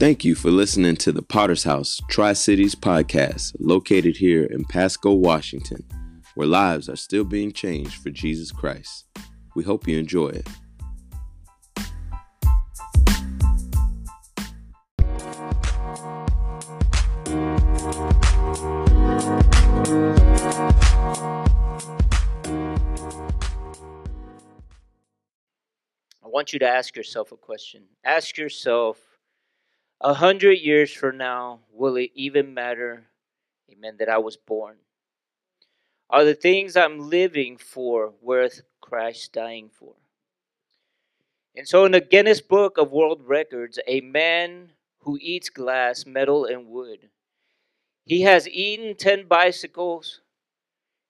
Thank you for listening to the Potter's House Tri Cities podcast, located here in Pasco, Washington, where lives are still being changed for Jesus Christ. We hope you enjoy it. I want you to ask yourself a question. Ask yourself, a hundred years from now, will it even matter, amen, that I was born? Are the things I'm living for worth Christ dying for? And so, in the Guinness Book of World Records, a man who eats glass, metal, and wood, he has eaten 10 bicycles,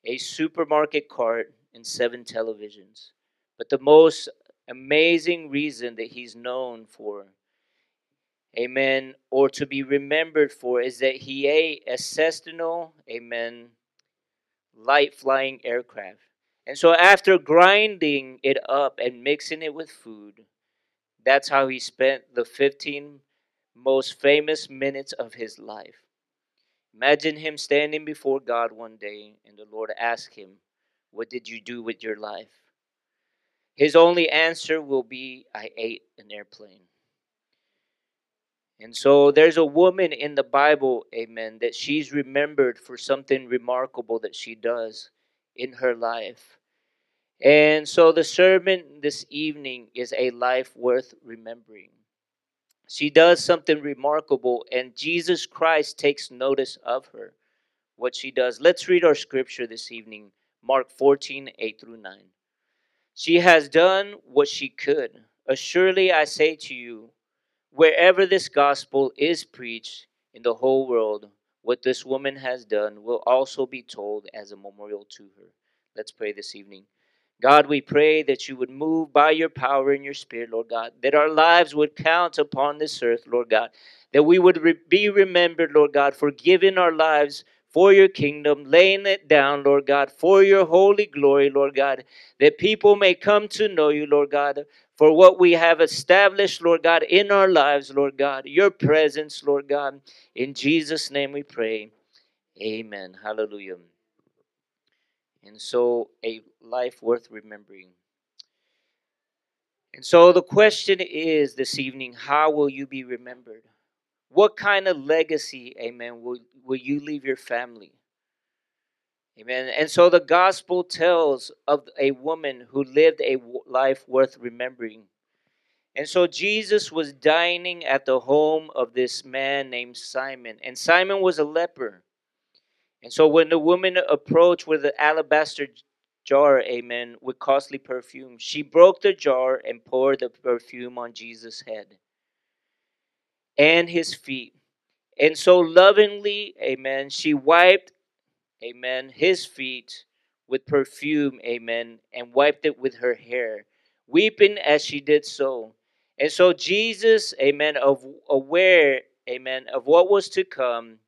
a supermarket cart, and seven televisions. But the most amazing reason that he's known for, amen, or to be remembered for, is that he ate a Cessna, amen, light flying aircraft. And so after grinding it up and mixing it with food, that's how he spent the 15 most famous minutes of his life. Imagine him standing before God one day and the Lord asked him, What did you do with your life? His only answer will be, I ate an airplane. And so there's a woman in the Bible, amen, that she's remembered for something remarkable that she does in her life. And so the sermon this evening is a life worth remembering. She does something remarkable, and Jesus Christ takes notice of her, what she does. Let's read our scripture this evening Mark 14 8 through 9. She has done what she could. Assuredly, I say to you, wherever this gospel is preached in the whole world, what this woman has done will also be told as a memorial to her. Let's pray this evening. God, we pray that you would move by your power and your spirit, Lord God, that our lives would count upon this earth, Lord God, that we would re- be remembered, Lord God, for giving our lives for your kingdom, laying it down, Lord God, for your holy glory, Lord God, that people may come to know you, Lord God, for what we have established, Lord God, in our lives, Lord God, your presence, Lord God. In Jesus' name we pray. Amen. Hallelujah. And so, a life worth remembering. And so, the question is this evening how will you be remembered? What kind of legacy, amen, will, will you leave your family? Amen. And so, the gospel tells of a woman who lived a life worth remembering. And so, Jesus was dining at the home of this man named Simon. And Simon was a leper. And so when the woman approached with an alabaster jar, amen, with costly perfume, she broke the jar and poured the perfume on Jesus' head and his feet. And so lovingly, amen, she wiped, amen, his feet with perfume, amen, and wiped it with her hair, weeping as she did so. And so Jesus, amen, of aware, amen, of what was to come,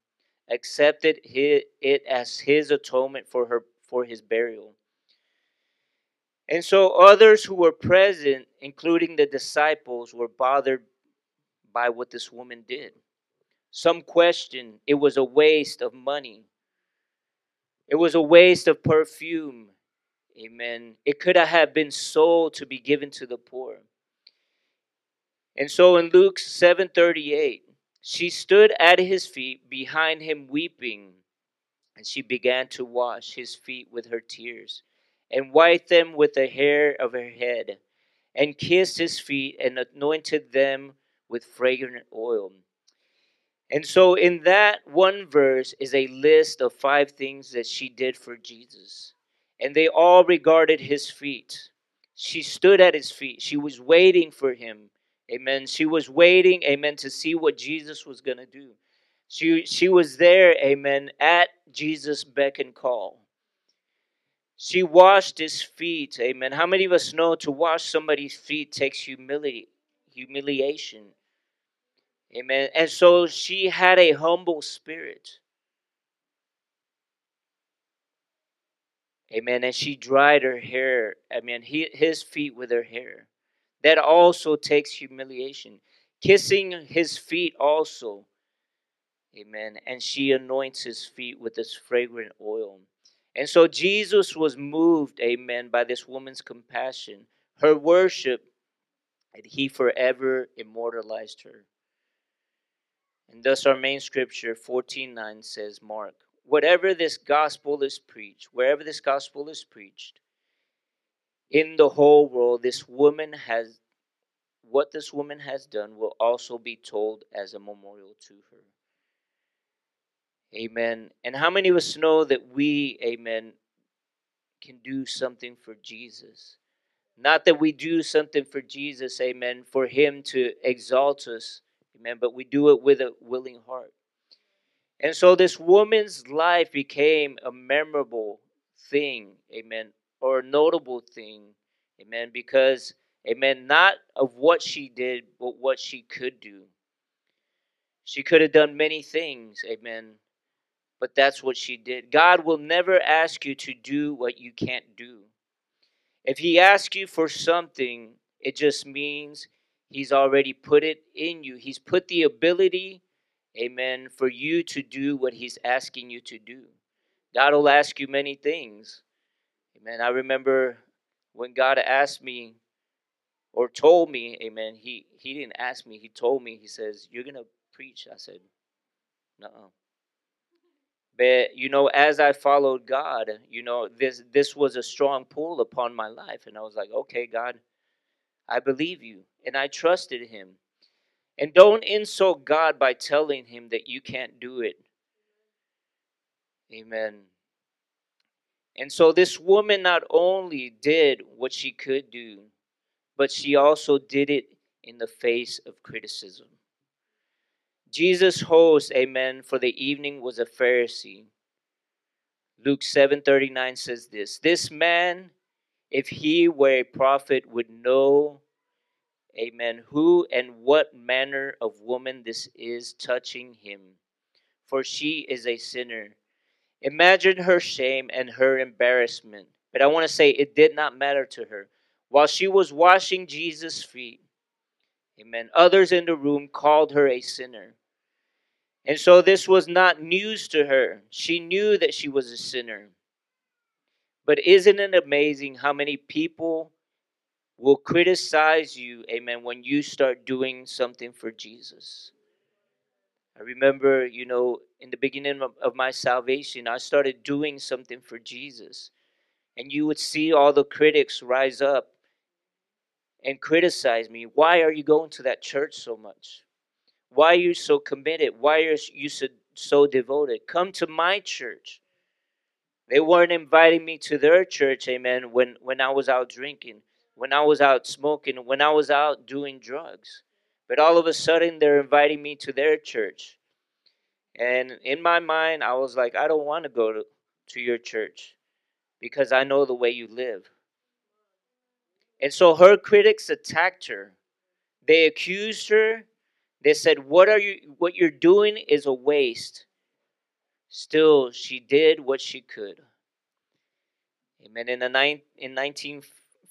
accepted it as his atonement for her for his burial. And so others who were present, including the disciples, were bothered by what this woman did. Some questioned it was a waste of money. It was a waste of perfume. Amen. It could have been sold to be given to the poor. And so in Luke 7:38, she stood at his feet behind him weeping, and she began to wash his feet with her tears, and wiped them with the hair of her head, and kissed his feet, and anointed them with fragrant oil. And so, in that one verse is a list of five things that she did for Jesus. And they all regarded his feet. She stood at his feet. She was waiting for him. Amen. She was waiting, amen, to see what Jesus was going to do. She, she was there, amen, at Jesus' beck and call. She washed his feet, amen. How many of us know to wash somebody's feet takes humility, humiliation? Amen. And so she had a humble spirit. Amen. And she dried her hair, I mean, he, his feet with her hair. That also takes humiliation. kissing his feet also. Amen. And she anoints his feet with this fragrant oil. And so Jesus was moved, amen, by this woman's compassion, her worship, and he forever immortalized her. And thus our main scripture 14:9 says, Mark, whatever this gospel is preached, wherever this gospel is preached, in the whole world, this woman has what this woman has done will also be told as a memorial to her. Amen. And how many of us know that we, amen, can do something for Jesus? Not that we do something for Jesus, amen, for him to exalt us, amen, but we do it with a willing heart. And so this woman's life became a memorable thing, amen, or a notable thing, amen, because, amen, not of what she did, but what she could do. She could have done many things, amen, but that's what she did. God will never ask you to do what you can't do. If He asks you for something, it just means He's already put it in you. He's put the ability, amen, for you to do what He's asking you to do. God will ask you many things. Amen. I remember when God asked me or told me, amen, he, he didn't ask me, he told me, he says, You're going to preach. I said, No. But you know, as I followed God, you know, this this was a strong pull upon my life, and I was like, okay, God, I believe you, and I trusted Him. And don't insult God by telling Him that you can't do it. Amen. And so this woman not only did what she could do, but she also did it in the face of criticism. Jesus' host, amen, for the evening was a Pharisee. Luke 7:39 says this, this man if he were a prophet would know amen who and what manner of woman this is touching him for she is a sinner. Imagine her shame and her embarrassment. But I want to say it did not matter to her. While she was washing Jesus' feet, amen, others in the room called her a sinner. And so this was not news to her. She knew that she was a sinner. But isn't it amazing how many people will criticize you, amen, when you start doing something for Jesus? I remember, you know, in the beginning of, of my salvation, I started doing something for Jesus. And you would see all the critics rise up and criticize me. Why are you going to that church so much? Why are you so committed? Why are you so, so devoted? Come to my church. They weren't inviting me to their church, amen, when, when I was out drinking, when I was out smoking, when I was out doing drugs. But all of a sudden, they're inviting me to their church. And in my mind, I was like, I don't want to go to, to your church because I know the way you live. And so her critics attacked her. They accused her they said, "What are you what you're doing is a waste." Still, she did what she could. Amen. In the nine, in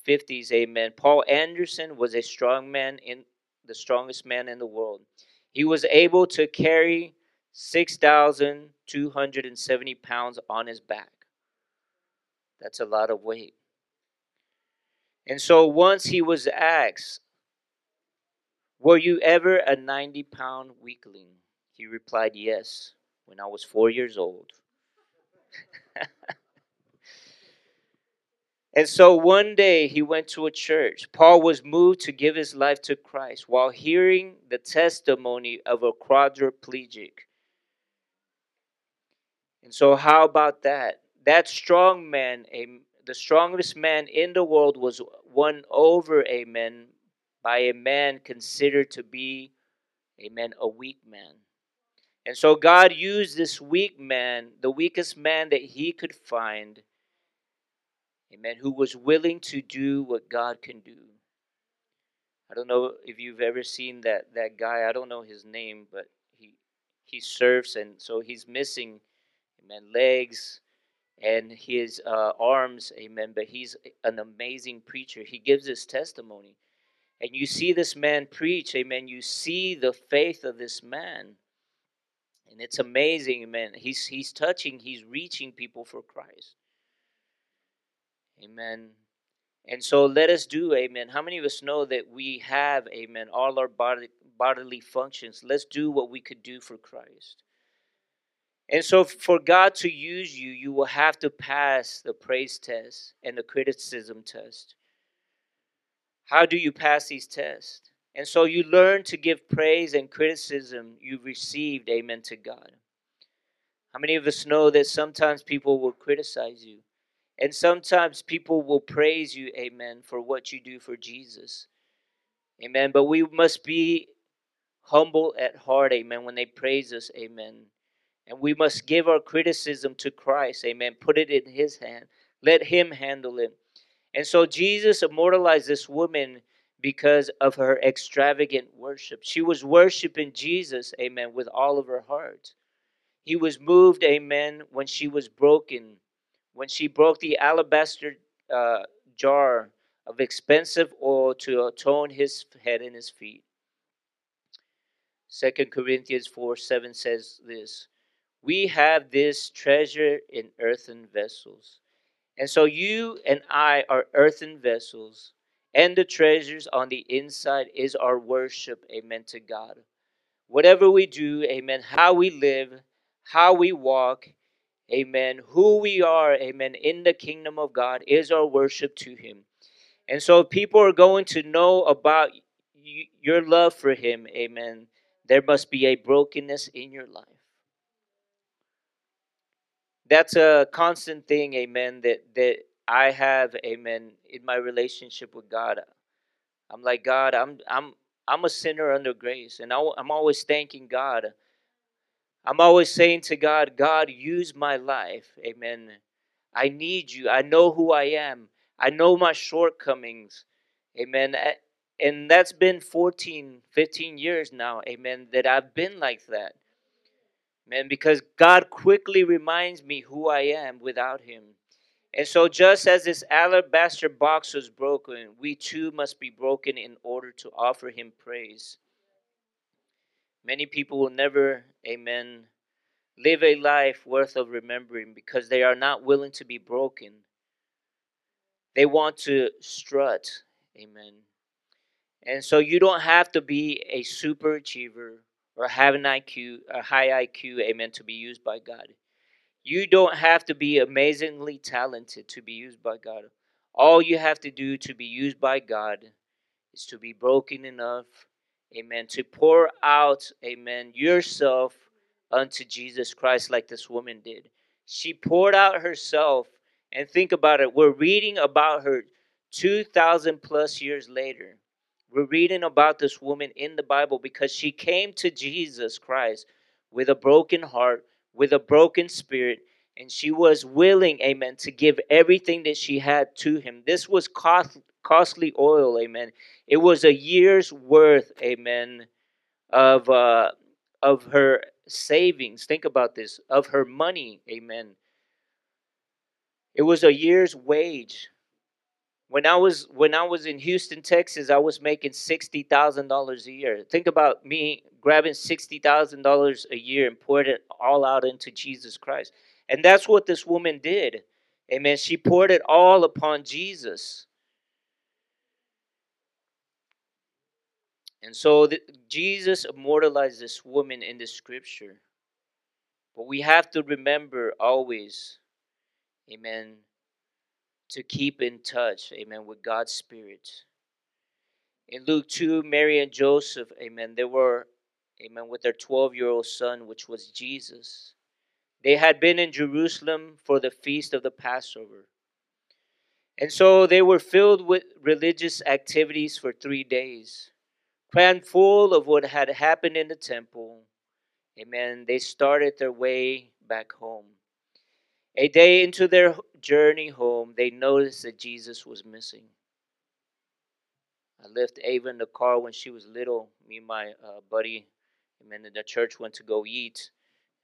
1950s, amen. Paul Anderson was a strong man in the strongest man in the world. He was able to carry 6,270 pounds on his back. That's a lot of weight. And so once he was asked, were you ever a 90 pound weakling? He replied, Yes, when I was four years old. and so one day he went to a church. Paul was moved to give his life to Christ while hearing the testimony of a quadriplegic. And so, how about that? That strong man, a, the strongest man in the world, was won over, amen, by a man considered to be, amen, a weak man. And so God used this weak man, the weakest man that he could find, amen, who was willing to do what God can do. I don't know if you've ever seen that that guy. I don't know his name, but he he serves, and so he's missing, amen, legs and his uh, arms, amen. But he's an amazing preacher. He gives his testimony. and you see this man preach, amen, you see the faith of this man. And it's amazing, amen. He's he's touching, he's reaching people for Christ. Amen. And so let us do, amen. How many of us know that we have, amen, all our body, bodily functions? Let's do what we could do for Christ. And so, for God to use you, you will have to pass the praise test and the criticism test. How do you pass these tests? And so, you learn to give praise and criticism you've received, amen, to God. How many of us know that sometimes people will criticize you? And sometimes people will praise you, amen, for what you do for Jesus. Amen. But we must be humble at heart, amen, when they praise us, amen. And we must give our criticism to Christ. Amen. Put it in His hand. Let Him handle it. And so Jesus immortalized this woman because of her extravagant worship. She was worshiping Jesus, amen, with all of her heart. He was moved, amen, when she was broken, when she broke the alabaster uh, jar of expensive oil to atone his head and his feet. Second Corinthians 4 7 says this we have this treasure in earthen vessels. And so you and I are earthen vessels, and the treasures on the inside is our worship, amen, to God. Whatever we do, amen, how we live, how we walk, amen, who we are, amen, in the kingdom of God is our worship to Him. And so if people are going to know about your love for Him, amen. There must be a brokenness in your life that's a constant thing, amen, that, that I have, amen, in my relationship with God. I'm like, God, I'm, I'm, I'm a sinner under grace, and I'm always thanking God. I'm always saying to God, God, use my life, amen. I need you. I know who I am. I know my shortcomings, amen. And that's been 14, 15 years now, amen, that I've been like that. Man, because God quickly reminds me who I am without Him. And so, just as this alabaster box was broken, we too must be broken in order to offer Him praise. Many people will never, amen, live a life worth of remembering because they are not willing to be broken. They want to strut, amen. And so, you don't have to be a super achiever or have an IQ, a high IQ, amen, to be used by God. You don't have to be amazingly talented to be used by God. All you have to do to be used by God is to be broken enough, amen, to pour out, amen, yourself unto Jesus Christ like this woman did. She poured out herself, and think about it. We're reading about her 2,000 plus years later. We're reading about this woman in the Bible because she came to Jesus Christ with a broken heart, with a broken spirit, and she was willing, amen, to give everything that she had to him. This was cost, costly oil, amen. It was a year's worth, amen, of uh, of her savings. Think about this, of her money, amen. It was a year's wage when I was when I was in Houston, Texas, I was making sixty thousand dollars a year. Think about me grabbing sixty thousand dollars a year and poured it all out into Jesus Christ. And that's what this woman did. Amen. She poured it all upon Jesus. And so the, Jesus immortalized this woman in the scripture. But we have to remember always, amen, to keep in touch, amen, with God's Spirit. In Luke 2, Mary and Joseph, amen, they were, amen, with their 12 year old son, which was Jesus. They had been in Jerusalem for the feast of the Passover. And so they were filled with religious activities for three days, full of what had happened in the temple. Amen. They started their way back home. A day into their journey home, they noticed that Jesus was missing. I left Ava in the car when she was little. Me and my uh, buddy, and in the church went to go eat.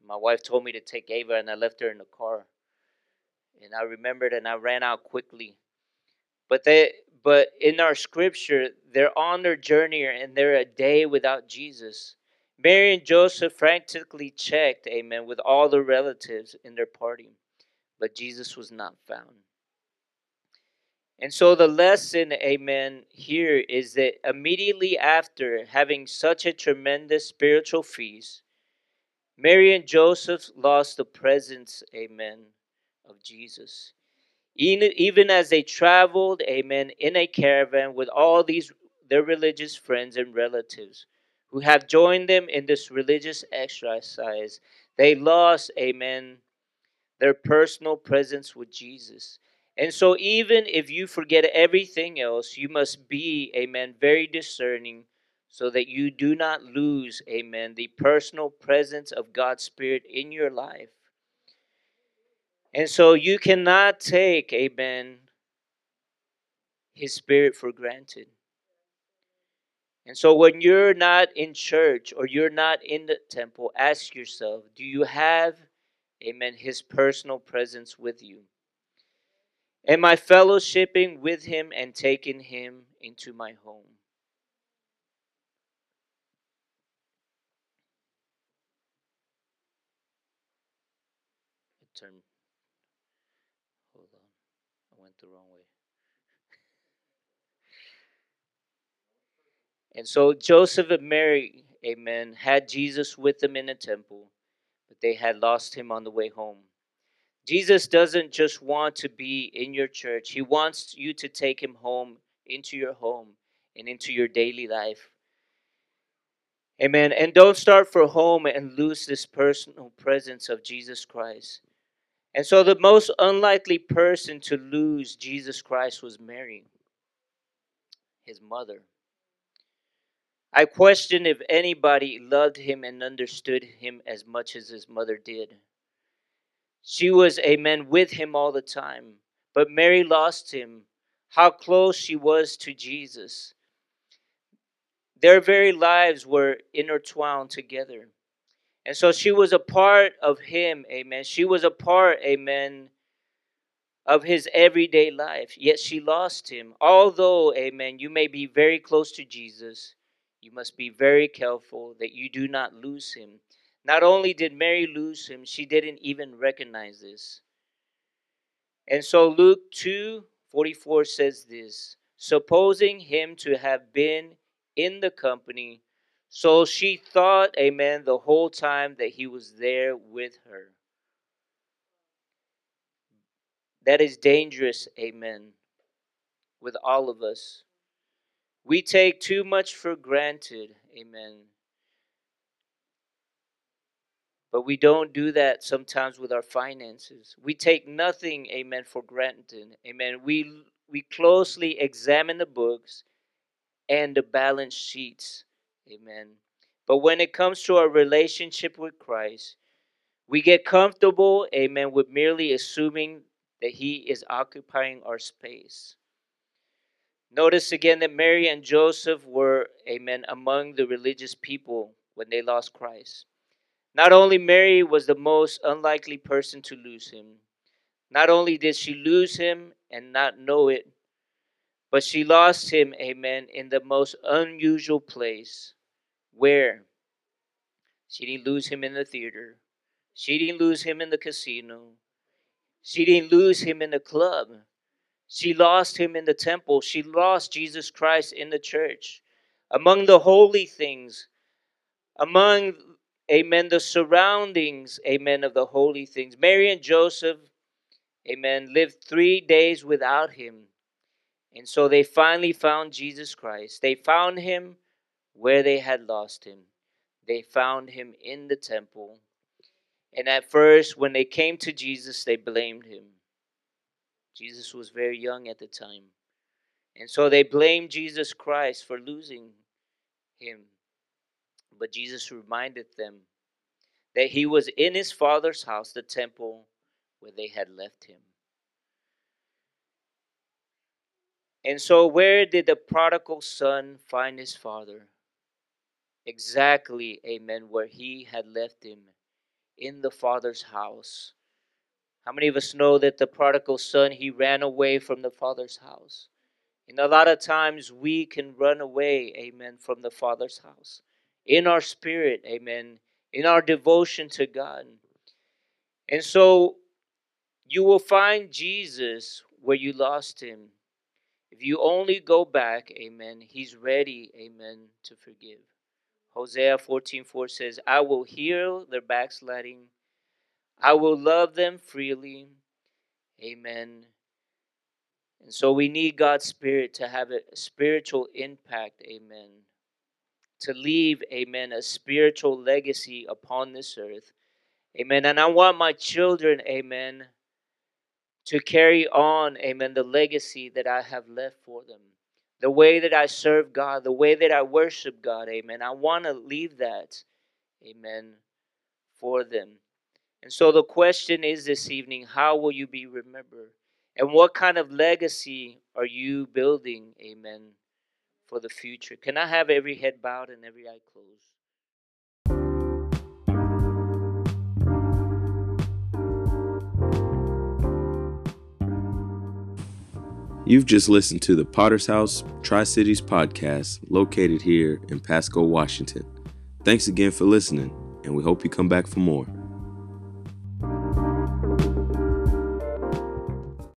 My wife told me to take Ava, and I left her in the car. And I remembered, and I ran out quickly. But they, but in our scripture, they're on their journey and they're a day without Jesus. Mary and Joseph frantically checked, amen, with all the relatives in their party, but Jesus was not found. And so the lesson, amen, here is that immediately after having such a tremendous spiritual feast, Mary and Joseph lost the presence, amen, of Jesus even as they traveled, amen, in a caravan with all these their religious friends and relatives who have joined them in this religious exercise, they lost, amen, their personal presence with Jesus. And so, even if you forget everything else, you must be, amen, very discerning so that you do not lose, amen, the personal presence of God's Spirit in your life. And so you cannot take, amen, his spirit for granted. And so when you're not in church or you're not in the temple, ask yourself, do you have, amen, his personal presence with you? Am I fellowshipping with him and taking him into my home? Turn the wrong way. And so Joseph and Mary, amen, had Jesus with them in the temple, but they had lost him on the way home. Jesus doesn't just want to be in your church, he wants you to take him home into your home and into your daily life. Amen. And don't start for home and lose this personal presence of Jesus Christ. And so the most unlikely person to lose Jesus Christ was Mary, his mother. I question if anybody loved him and understood him as much as his mother did. She was, amen, with him all the time. But Mary lost him. How close she was to Jesus. Their very lives were intertwined together. And so she was a part of him, amen. She was a part, amen, of his everyday life. Yet she lost him. Although, amen, you may be very close to Jesus, you must be very careful that you do not lose him. Not only did Mary lose him, she didn't even recognize this. And so Luke 2 44 says this supposing him to have been in the company so she thought, amen, the whole time that he was there with her. That is dangerous, amen, with all of us. We take too much for granted, amen. But we don't do that sometimes with our finances. We take nothing, amen, for granted. Amen. We we closely examine the books and the balance sheets Amen. But when it comes to our relationship with Christ, we get comfortable, amen, with merely assuming that He is occupying our space. Notice again that Mary and Joseph were, amen, among the religious people when they lost Christ. Not only Mary was the most unlikely person to lose him, not only did she lose him and not know it, but she lost him, amen, in the most unusual place where she didn't lose him in the theater, she didn't lose him in the casino, she didn't lose him in the club. She lost him in the temple. She lost Jesus Christ in the church. Among the holy things, among, amen, the surroundings, amen, of the holy things. Mary and Joseph, amen, lived three days without him. And so they finally found Jesus Christ. They found him where they had lost him. They found him in the temple. And at first, when they came to Jesus, they blamed him. Jesus was very young at the time. And so they blamed Jesus Christ for losing him. But Jesus reminded them that he was in his father's house, the temple where they had left him. And so, where did the prodigal son find his father? exactly, amen, where he had left him in the Father's house. How many of us know that the prodigal son, he ran away from the Father's house? And a lot of times we can run away, amen, from the Father's house. In our spirit, amen, in our devotion to God. And so you will find Jesus where you lost him. If you only go back, amen, he's ready, amen, to forgive. Hosea 14 4 says, I will heal their backsliding, I will love them freely. Amen. And so we need God's Spirit to have a spiritual impact. Amen. To leave, amen, a spiritual legacy upon this earth. Amen. And I want my children, amen, to carry on, amen, the legacy that I have left for them. The way that I serve God, the way that I worship God, amen. I want to leave that, amen, for them. And so the question is this evening how will you be remembered? And what kind of legacy are you building, amen, for the future? Can I have every head bowed and every eye closed? You've just listened to the Potter's House Tri Cities podcast located here in Pasco, Washington. Thanks again for listening, and we hope you come back for more.